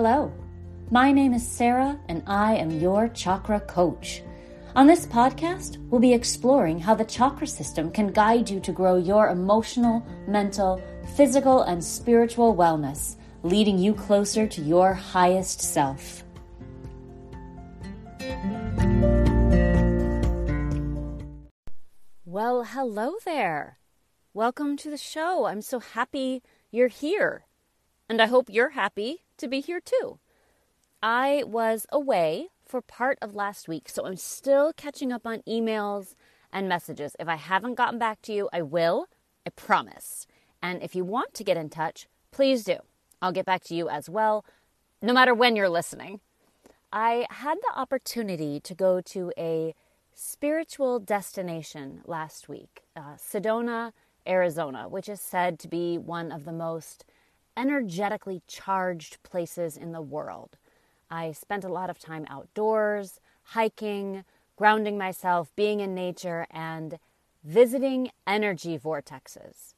Hello, my name is Sarah, and I am your chakra coach. On this podcast, we'll be exploring how the chakra system can guide you to grow your emotional, mental, physical, and spiritual wellness, leading you closer to your highest self. Well, hello there. Welcome to the show. I'm so happy you're here. And I hope you're happy to be here too. I was away for part of last week, so I'm still catching up on emails and messages. If I haven't gotten back to you, I will. I promise. And if you want to get in touch, please do. I'll get back to you as well, no matter when you're listening. I had the opportunity to go to a spiritual destination last week, uh, Sedona, Arizona, which is said to be one of the most energetically charged places in the world. I spent a lot of time outdoors, hiking, grounding myself, being in nature, and visiting energy vortexes.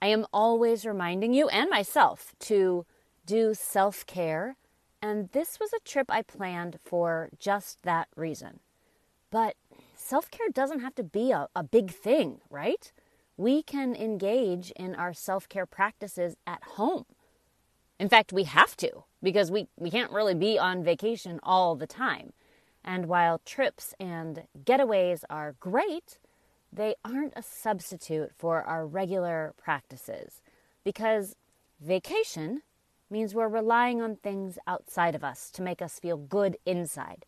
I am always reminding you and myself to do self care, and this was a trip I planned for just that reason. But self care doesn't have to be a, a big thing, right? We can engage in our self care practices at home. In fact, we have to because we, we can't really be on vacation all the time. And while trips and getaways are great, they aren't a substitute for our regular practices because vacation means we're relying on things outside of us to make us feel good inside.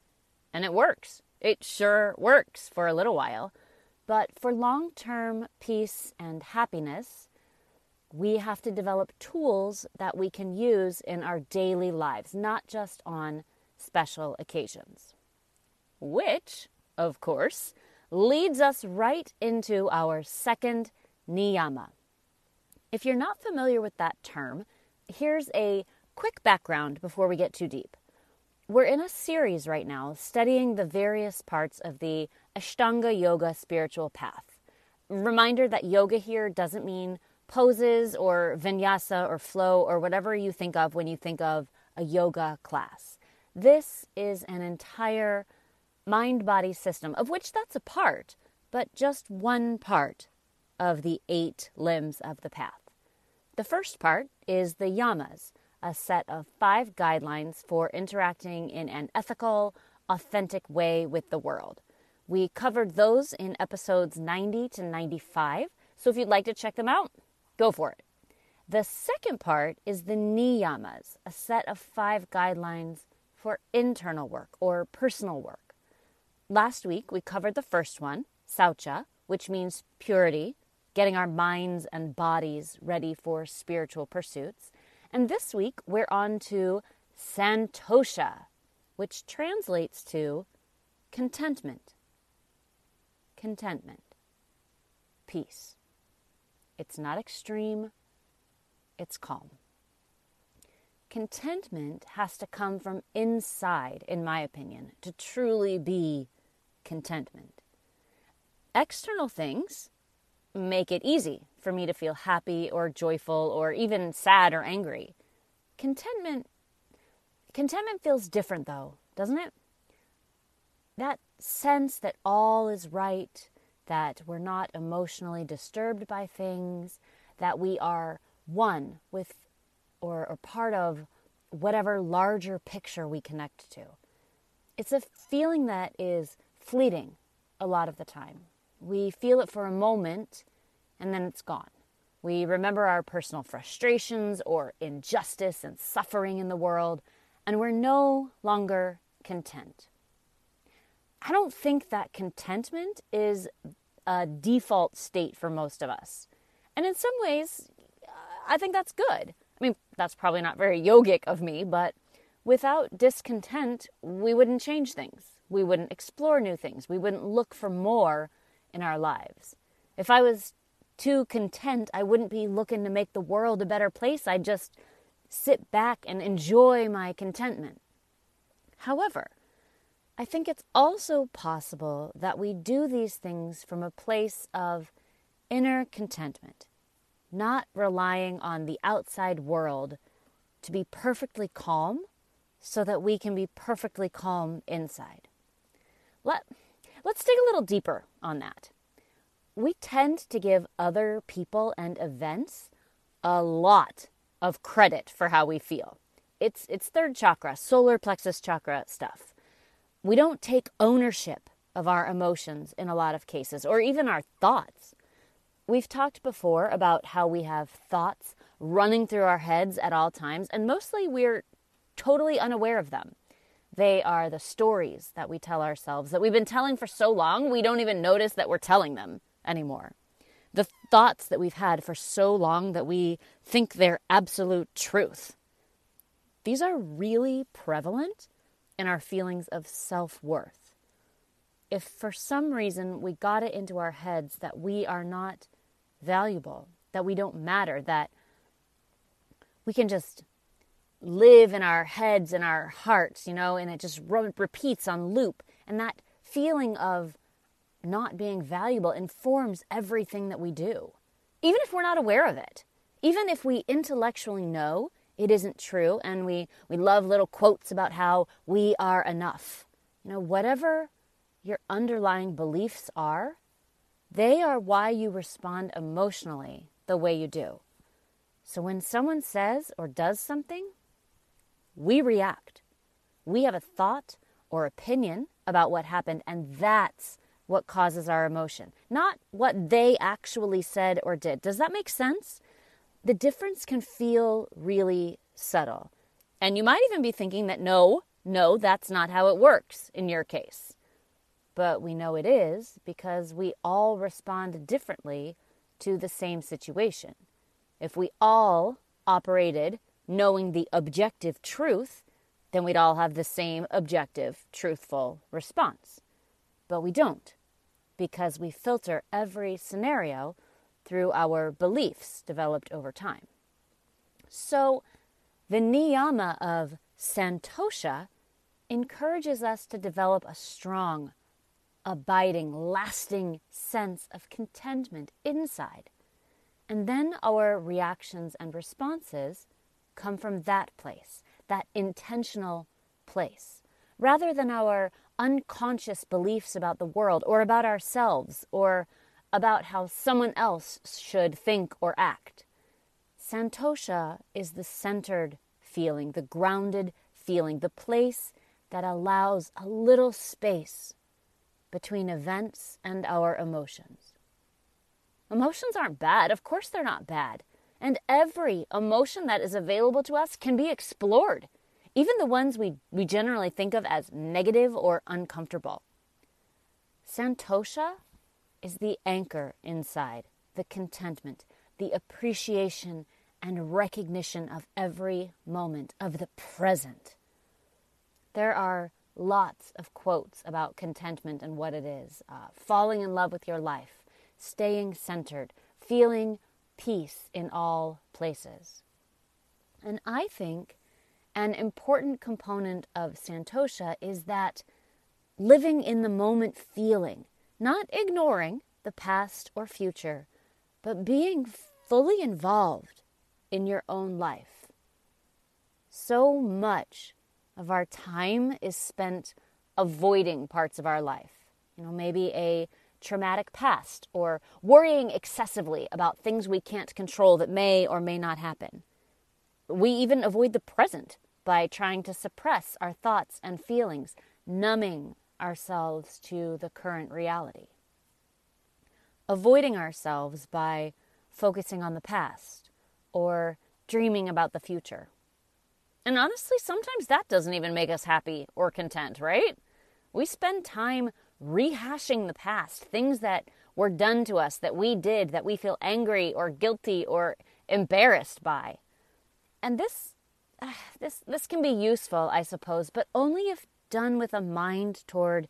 And it works. It sure works for a little while. But for long term peace and happiness, we have to develop tools that we can use in our daily lives, not just on special occasions. Which, of course, leads us right into our second niyama. If you're not familiar with that term, here's a quick background before we get too deep. We're in a series right now studying the various parts of the Ashtanga Yoga spiritual path. Reminder that yoga here doesn't mean poses or vinyasa or flow or whatever you think of when you think of a yoga class. This is an entire mind body system, of which that's a part, but just one part of the eight limbs of the path. The first part is the yamas, a set of five guidelines for interacting in an ethical, authentic way with the world. We covered those in episodes 90 to 95, so if you'd like to check them out, Go for it. The second part is the niyamas, a set of five guidelines for internal work or personal work. Last week we covered the first one, saucha, which means purity, getting our minds and bodies ready for spiritual pursuits. And this week we're on to santosha, which translates to contentment. Contentment. Peace. It's not extreme, it's calm. Contentment has to come from inside, in my opinion, to truly be contentment. External things make it easy for me to feel happy or joyful or even sad or angry. Contentment contentment feels different though, doesn't it? That sense that all is right, that we're not emotionally disturbed by things, that we are one with or, or part of whatever larger picture we connect to. It's a feeling that is fleeting a lot of the time. We feel it for a moment and then it's gone. We remember our personal frustrations or injustice and suffering in the world, and we're no longer content. I don't think that contentment is a default state for most of us. And in some ways, I think that's good. I mean, that's probably not very yogic of me, but without discontent, we wouldn't change things. We wouldn't explore new things. We wouldn't look for more in our lives. If I was too content, I wouldn't be looking to make the world a better place. I'd just sit back and enjoy my contentment. However, I think it's also possible that we do these things from a place of inner contentment, not relying on the outside world to be perfectly calm so that we can be perfectly calm inside. Let, let's dig a little deeper on that. We tend to give other people and events a lot of credit for how we feel. It's, it's third chakra, solar plexus chakra stuff. We don't take ownership of our emotions in a lot of cases, or even our thoughts. We've talked before about how we have thoughts running through our heads at all times, and mostly we're totally unaware of them. They are the stories that we tell ourselves that we've been telling for so long, we don't even notice that we're telling them anymore. The thoughts that we've had for so long that we think they're absolute truth. These are really prevalent in our feelings of self worth. If for some reason we got it into our heads that we are not valuable, that we don't matter, that we can just live in our heads and our hearts, you know, and it just repeats on loop. And that feeling of not being valuable informs everything that we do, even if we're not aware of it. Even if we intellectually know it isn't true and we, we love little quotes about how we are enough. You know, whatever your underlying beliefs are, they are why you respond emotionally the way you do. So when someone says or does something, we react. We have a thought or opinion about what happened, and that's what causes our emotion, not what they actually said or did. Does that make sense? The difference can feel really subtle. And you might even be thinking that no, no, that's not how it works in your case. But we know it is because we all respond differently to the same situation. If we all operated knowing the objective truth, then we'd all have the same objective, truthful response. But we don't because we filter every scenario through our beliefs developed over time. So, the niyama of santosha encourages us to develop a strong, abiding, lasting sense of contentment inside. And then our reactions and responses come from that place, that intentional place, rather than our unconscious beliefs about the world or about ourselves or about how someone else should think or act. Santosha is the centered feeling, the grounded feeling, the place that allows a little space between events and our emotions. Emotions aren't bad. Of course, they're not bad. And every emotion that is available to us can be explored, even the ones we, we generally think of as negative or uncomfortable. Santosha is the anchor inside, the contentment, the appreciation and recognition of every moment of the present. There are lots of quotes about contentment and what it is uh, falling in love with your life, staying centered, feeling peace in all places. And I think an important component of Santosha is that living in the moment feeling, not ignoring the past or future, but being fully involved in your own life. So much of our time is spent avoiding parts of our life. You know, maybe a traumatic past or worrying excessively about things we can't control that may or may not happen. We even avoid the present by trying to suppress our thoughts and feelings, numbing ourselves to the current reality. Avoiding ourselves by focusing on the past or dreaming about the future. And honestly, sometimes that doesn't even make us happy or content, right? We spend time rehashing the past, things that were done to us, that we did, that we feel angry or guilty or embarrassed by. And this, uh, this, this can be useful, I suppose, but only if done with a mind toward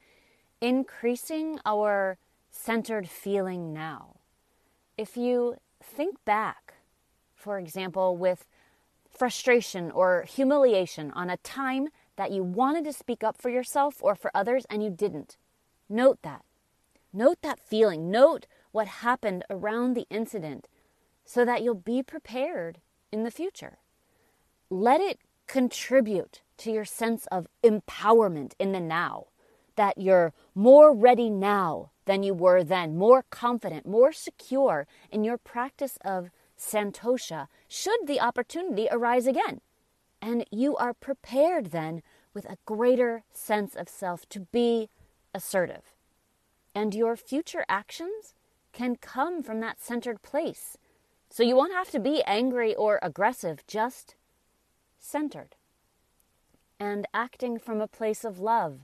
increasing our centered feeling now. If you think back, for example, with frustration or humiliation on a time that you wanted to speak up for yourself or for others and you didn't, Note that. Note that feeling. Note what happened around the incident so that you'll be prepared in the future. Let it contribute to your sense of empowerment in the now, that you're more ready now than you were then, more confident, more secure in your practice of santosha should the opportunity arise again. And you are prepared then with a greater sense of self to be assertive. And your future actions can come from that centered place. So you won't have to be angry or aggressive, just centered. And acting from a place of love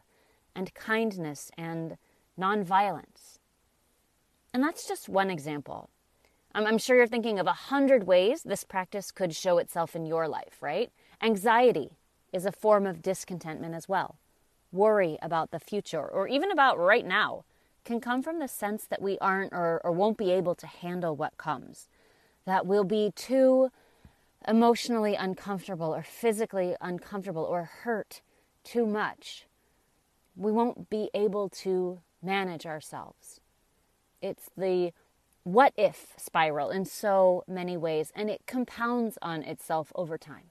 and kindness and nonviolence. And that's just one example. I'm sure you're thinking of a hundred ways this practice could show itself in your life, right? Anxiety is a form of discontentment as well. Worry about the future, or even about right now, can come from the sense that we aren't or, or won't be able to handle what comes, that we'll be too emotionally uncomfortable or physically uncomfortable or hurt too much. We won't be able to manage ourselves. It's the what if spiral in so many ways, and it compounds on itself over time.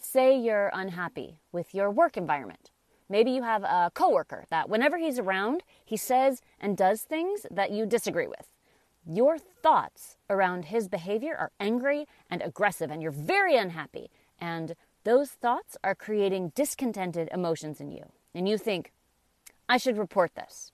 Say you're unhappy with your work environment. Maybe you have a coworker that whenever he's around, he says and does things that you disagree with. Your thoughts around his behavior are angry and aggressive, and you're very unhappy. And those thoughts are creating discontented emotions in you. And you think, I should report this.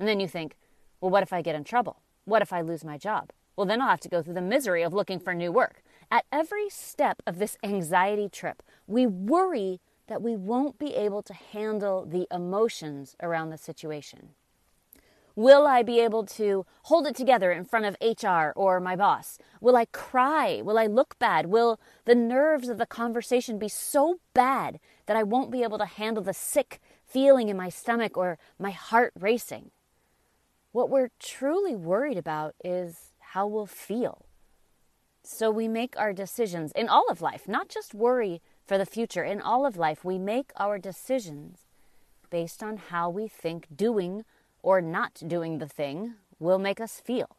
And then you think, well, what if I get in trouble? What if I lose my job? Well, then I'll have to go through the misery of looking for new work. At every step of this anxiety trip, we worry that we won't be able to handle the emotions around the situation. Will I be able to hold it together in front of HR or my boss? Will I cry? Will I look bad? Will the nerves of the conversation be so bad that I won't be able to handle the sick feeling in my stomach or my heart racing? What we're truly worried about is how we'll feel. So we make our decisions in all of life, not just worry for the future. In all of life, we make our decisions based on how we think doing or not doing the thing will make us feel.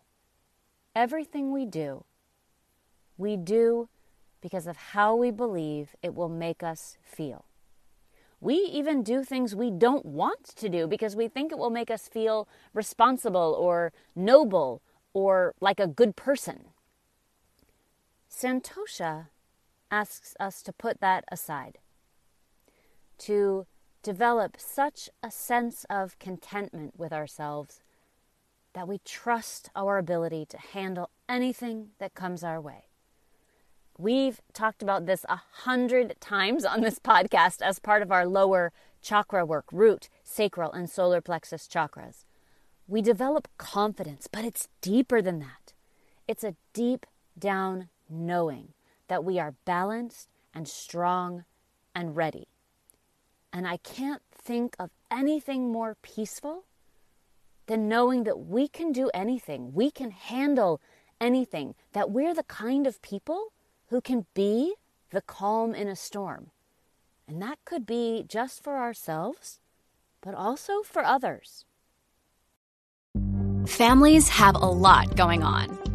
Everything we do, we do because of how we believe it will make us feel. We even do things we don't want to do because we think it will make us feel responsible or noble or like a good person. Santosha asks us to put that aside, to develop such a sense of contentment with ourselves that we trust our ability to handle anything that comes our way. We've talked about this a hundred times on this podcast as part of our lower chakra work root, sacral, and solar plexus chakras. We develop confidence, but it's deeper than that. It's a deep down knowing that we are balanced and strong and ready. And I can't think of anything more peaceful than knowing that we can do anything, we can handle anything, that we're the kind of people who can be the calm in a storm. And that could be just for ourselves, but also for others. Families have a lot going on.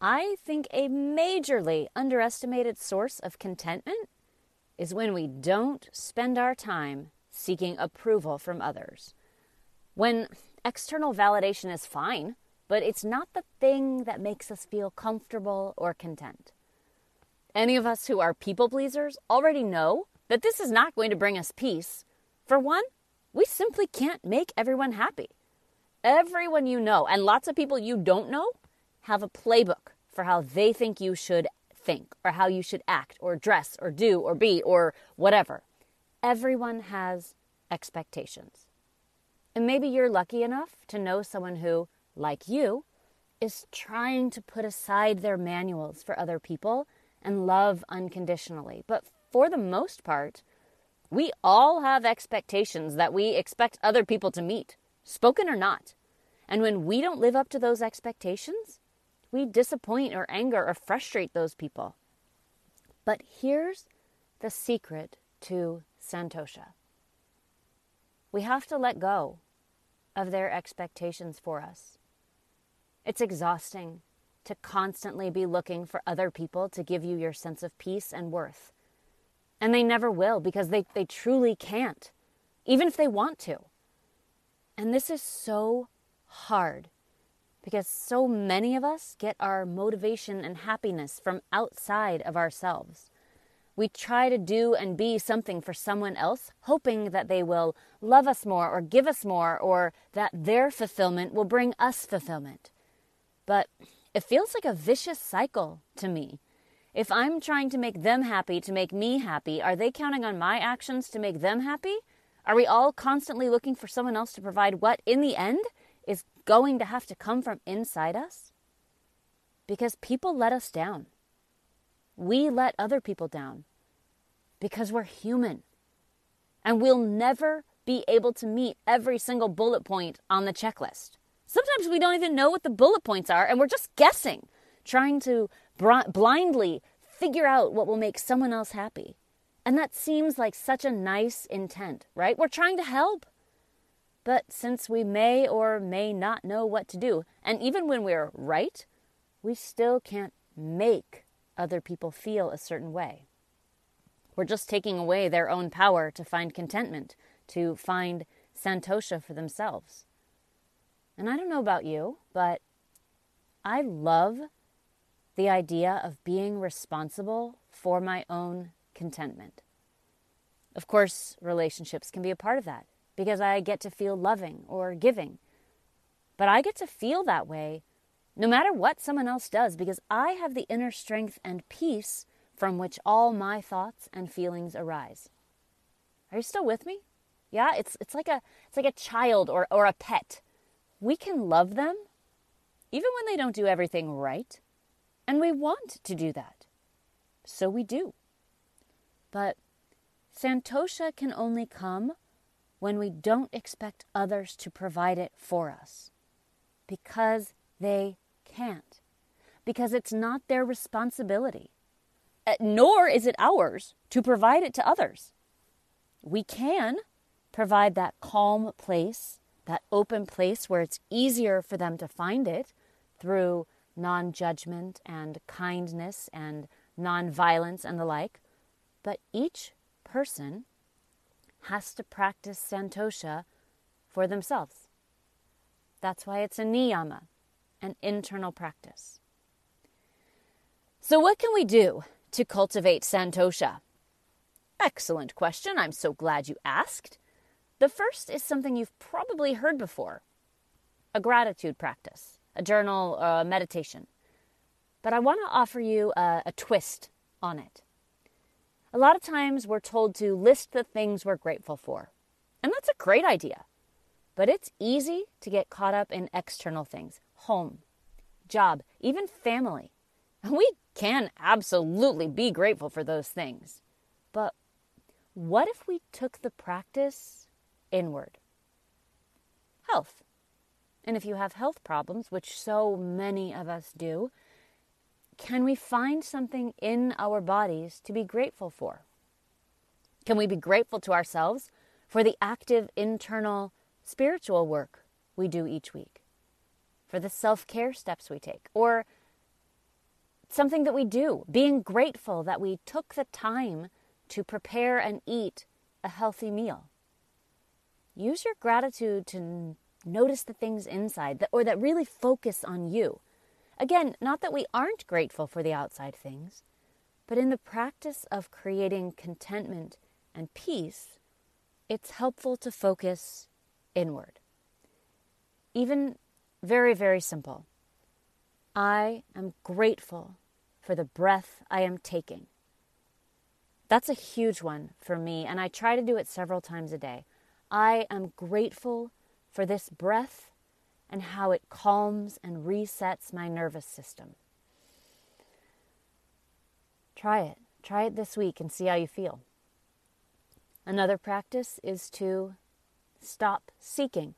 I think a majorly underestimated source of contentment is when we don't spend our time seeking approval from others. When external validation is fine, but it's not the thing that makes us feel comfortable or content. Any of us who are people pleasers already know that this is not going to bring us peace. For one, we simply can't make everyone happy. Everyone you know, and lots of people you don't know, have a playbook for how they think you should think, or how you should act, or dress, or do, or be, or whatever. Everyone has expectations. And maybe you're lucky enough to know someone who, like you, is trying to put aside their manuals for other people and love unconditionally. But for the most part, we all have expectations that we expect other people to meet, spoken or not. And when we don't live up to those expectations, we disappoint or anger or frustrate those people. But here's the secret to Santosha we have to let go of their expectations for us. It's exhausting to constantly be looking for other people to give you your sense of peace and worth. And they never will because they, they truly can't, even if they want to. And this is so hard because so many of us get our motivation and happiness from outside of ourselves. We try to do and be something for someone else, hoping that they will love us more or give us more or that their fulfillment will bring us fulfillment. But it feels like a vicious cycle to me. If I'm trying to make them happy to make me happy, are they counting on my actions to make them happy? Are we all constantly looking for someone else to provide what, in the end, is going to have to come from inside us? Because people let us down. We let other people down because we're human. And we'll never be able to meet every single bullet point on the checklist. Sometimes we don't even know what the bullet points are and we're just guessing, trying to blindly figure out what will make someone else happy. And that seems like such a nice intent, right? We're trying to help. But since we may or may not know what to do, and even when we're right, we still can't make other people feel a certain way. We're just taking away their own power to find contentment, to find santosha for themselves. And I don't know about you, but I love the idea of being responsible for my own contentment. Of course, relationships can be a part of that because I get to feel loving or giving. But I get to feel that way no matter what someone else does because I have the inner strength and peace from which all my thoughts and feelings arise. Are you still with me? Yeah, it's it's like a it's like a child or or a pet. We can love them even when they don't do everything right, and we want to do that. So we do. But Santosha can only come when we don't expect others to provide it for us because they can't, because it's not their responsibility, uh, nor is it ours to provide it to others. We can provide that calm place, that open place where it's easier for them to find it through non judgment and kindness and non violence and the like. But each person has to practice santosha for themselves. That's why it's a niyama, an internal practice. So, what can we do to cultivate santosha? Excellent question. I'm so glad you asked. The first is something you've probably heard before a gratitude practice, a journal, a meditation. But I want to offer you a, a twist on it. A lot of times we're told to list the things we're grateful for. And that's a great idea. But it's easy to get caught up in external things home, job, even family. And we can absolutely be grateful for those things. But what if we took the practice inward? Health. And if you have health problems, which so many of us do, can we find something in our bodies to be grateful for? Can we be grateful to ourselves for the active internal spiritual work we do each week? For the self care steps we take? Or something that we do, being grateful that we took the time to prepare and eat a healthy meal? Use your gratitude to notice the things inside that, or that really focus on you Again, not that we aren't grateful for the outside things, but in the practice of creating contentment and peace, it's helpful to focus inward. Even very, very simple. I am grateful for the breath I am taking. That's a huge one for me, and I try to do it several times a day. I am grateful for this breath and how it calms and resets my nervous system. Try it. Try it this week and see how you feel. Another practice is to stop seeking,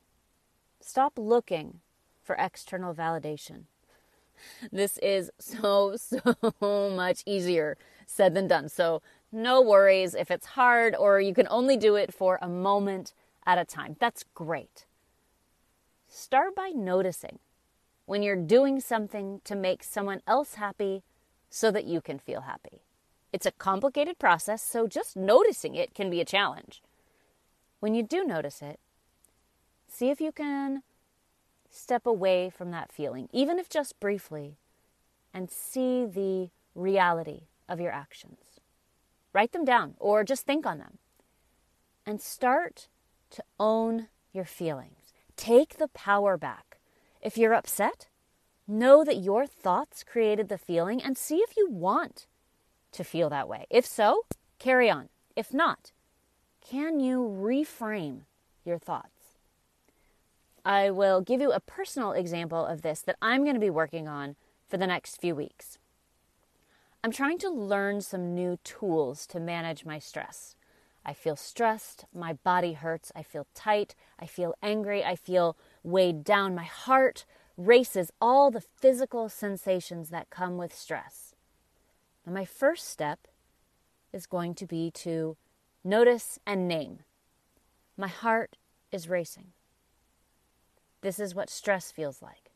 stop looking for external validation. This is so, so much easier said than done. So, no worries if it's hard or you can only do it for a moment at a time. That's great. Start by noticing when you're doing something to make someone else happy so that you can feel happy. It's a complicated process, so just noticing it can be a challenge. When you do notice it, see if you can step away from that feeling, even if just briefly, and see the reality of your actions. Write them down or just think on them. And start to own your feelings. Take the power back. If you're upset, know that your thoughts created the feeling and see if you want to feel that way. If so, carry on. If not, can you reframe your thoughts? I will give you a personal example of this that I'm going to be working on for the next few weeks. I'm trying to learn some new tools to manage my stress. I feel stressed, my body hurts, I feel tight, I feel angry, I feel weighed down, my heart races, all the physical sensations that come with stress. And my first step is going to be to notice and name. My heart is racing. This is what stress feels like.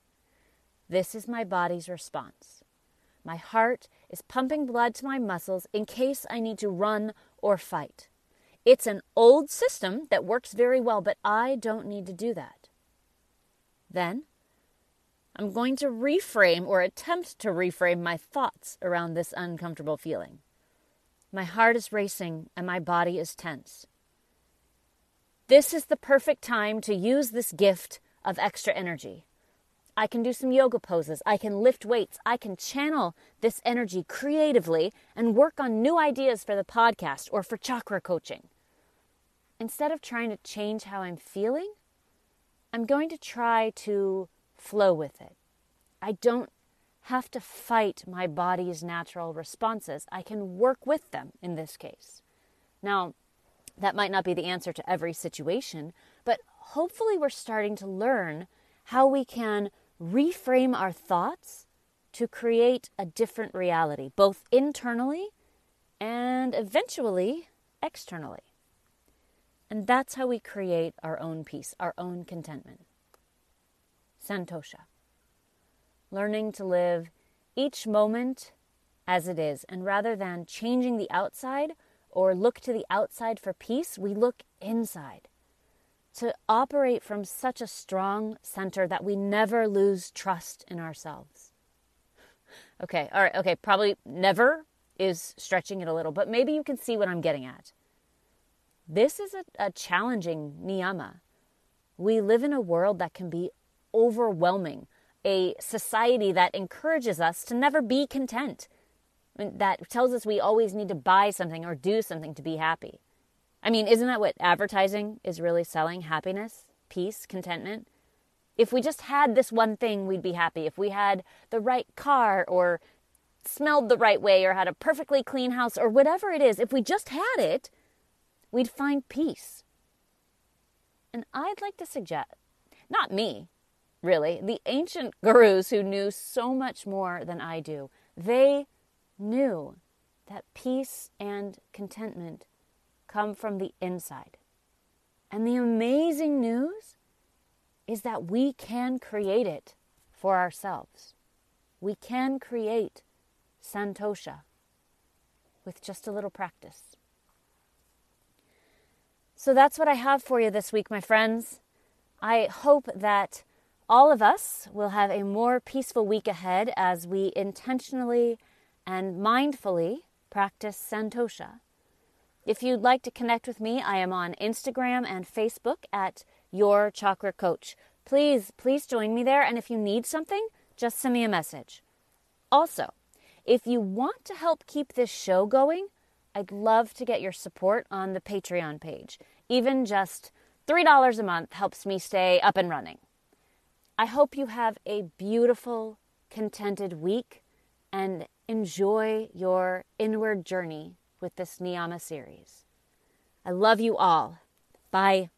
This is my body's response. My heart is pumping blood to my muscles in case I need to run or fight. It's an old system that works very well, but I don't need to do that. Then, I'm going to reframe or attempt to reframe my thoughts around this uncomfortable feeling. My heart is racing and my body is tense. This is the perfect time to use this gift of extra energy. I can do some yoga poses. I can lift weights. I can channel this energy creatively and work on new ideas for the podcast or for chakra coaching. Instead of trying to change how I'm feeling, I'm going to try to flow with it. I don't have to fight my body's natural responses. I can work with them in this case. Now, that might not be the answer to every situation, but hopefully we're starting to learn how we can reframe our thoughts to create a different reality, both internally and eventually externally. And that's how we create our own peace, our own contentment. Santosha. Learning to live each moment as it is, and rather than changing the outside or look to the outside for peace, we look inside to operate from such a strong center that we never lose trust in ourselves. Okay, all right, okay, probably never is stretching it a little, but maybe you can see what I'm getting at. This is a, a challenging niyama. We live in a world that can be overwhelming, a society that encourages us to never be content, that tells us we always need to buy something or do something to be happy. I mean, isn't that what advertising is really selling? Happiness, peace, contentment. If we just had this one thing, we'd be happy. If we had the right car or smelled the right way or had a perfectly clean house or whatever it is, if we just had it, we'd find peace. And I'd like to suggest, not me, really, the ancient gurus who knew so much more than I do, they knew that peace and contentment come from the inside. And the amazing news is that we can create it for ourselves. We can create Santosha with just a little practice. So that's what I have for you this week, my friends. I hope that all of us will have a more peaceful week ahead as we intentionally and mindfully practice Santosha If you'd like to connect with me, I am on Instagram and Facebook at Your Chakra Coach. Please, please join me there. And if you need something, just send me a message. Also, if you want to help keep this show going, I'd love to get your support on the Patreon page. Even just $3 a month helps me stay up and running. I hope you have a beautiful, contented week and enjoy your inward journey with this Niyama series. I love you all. Bye.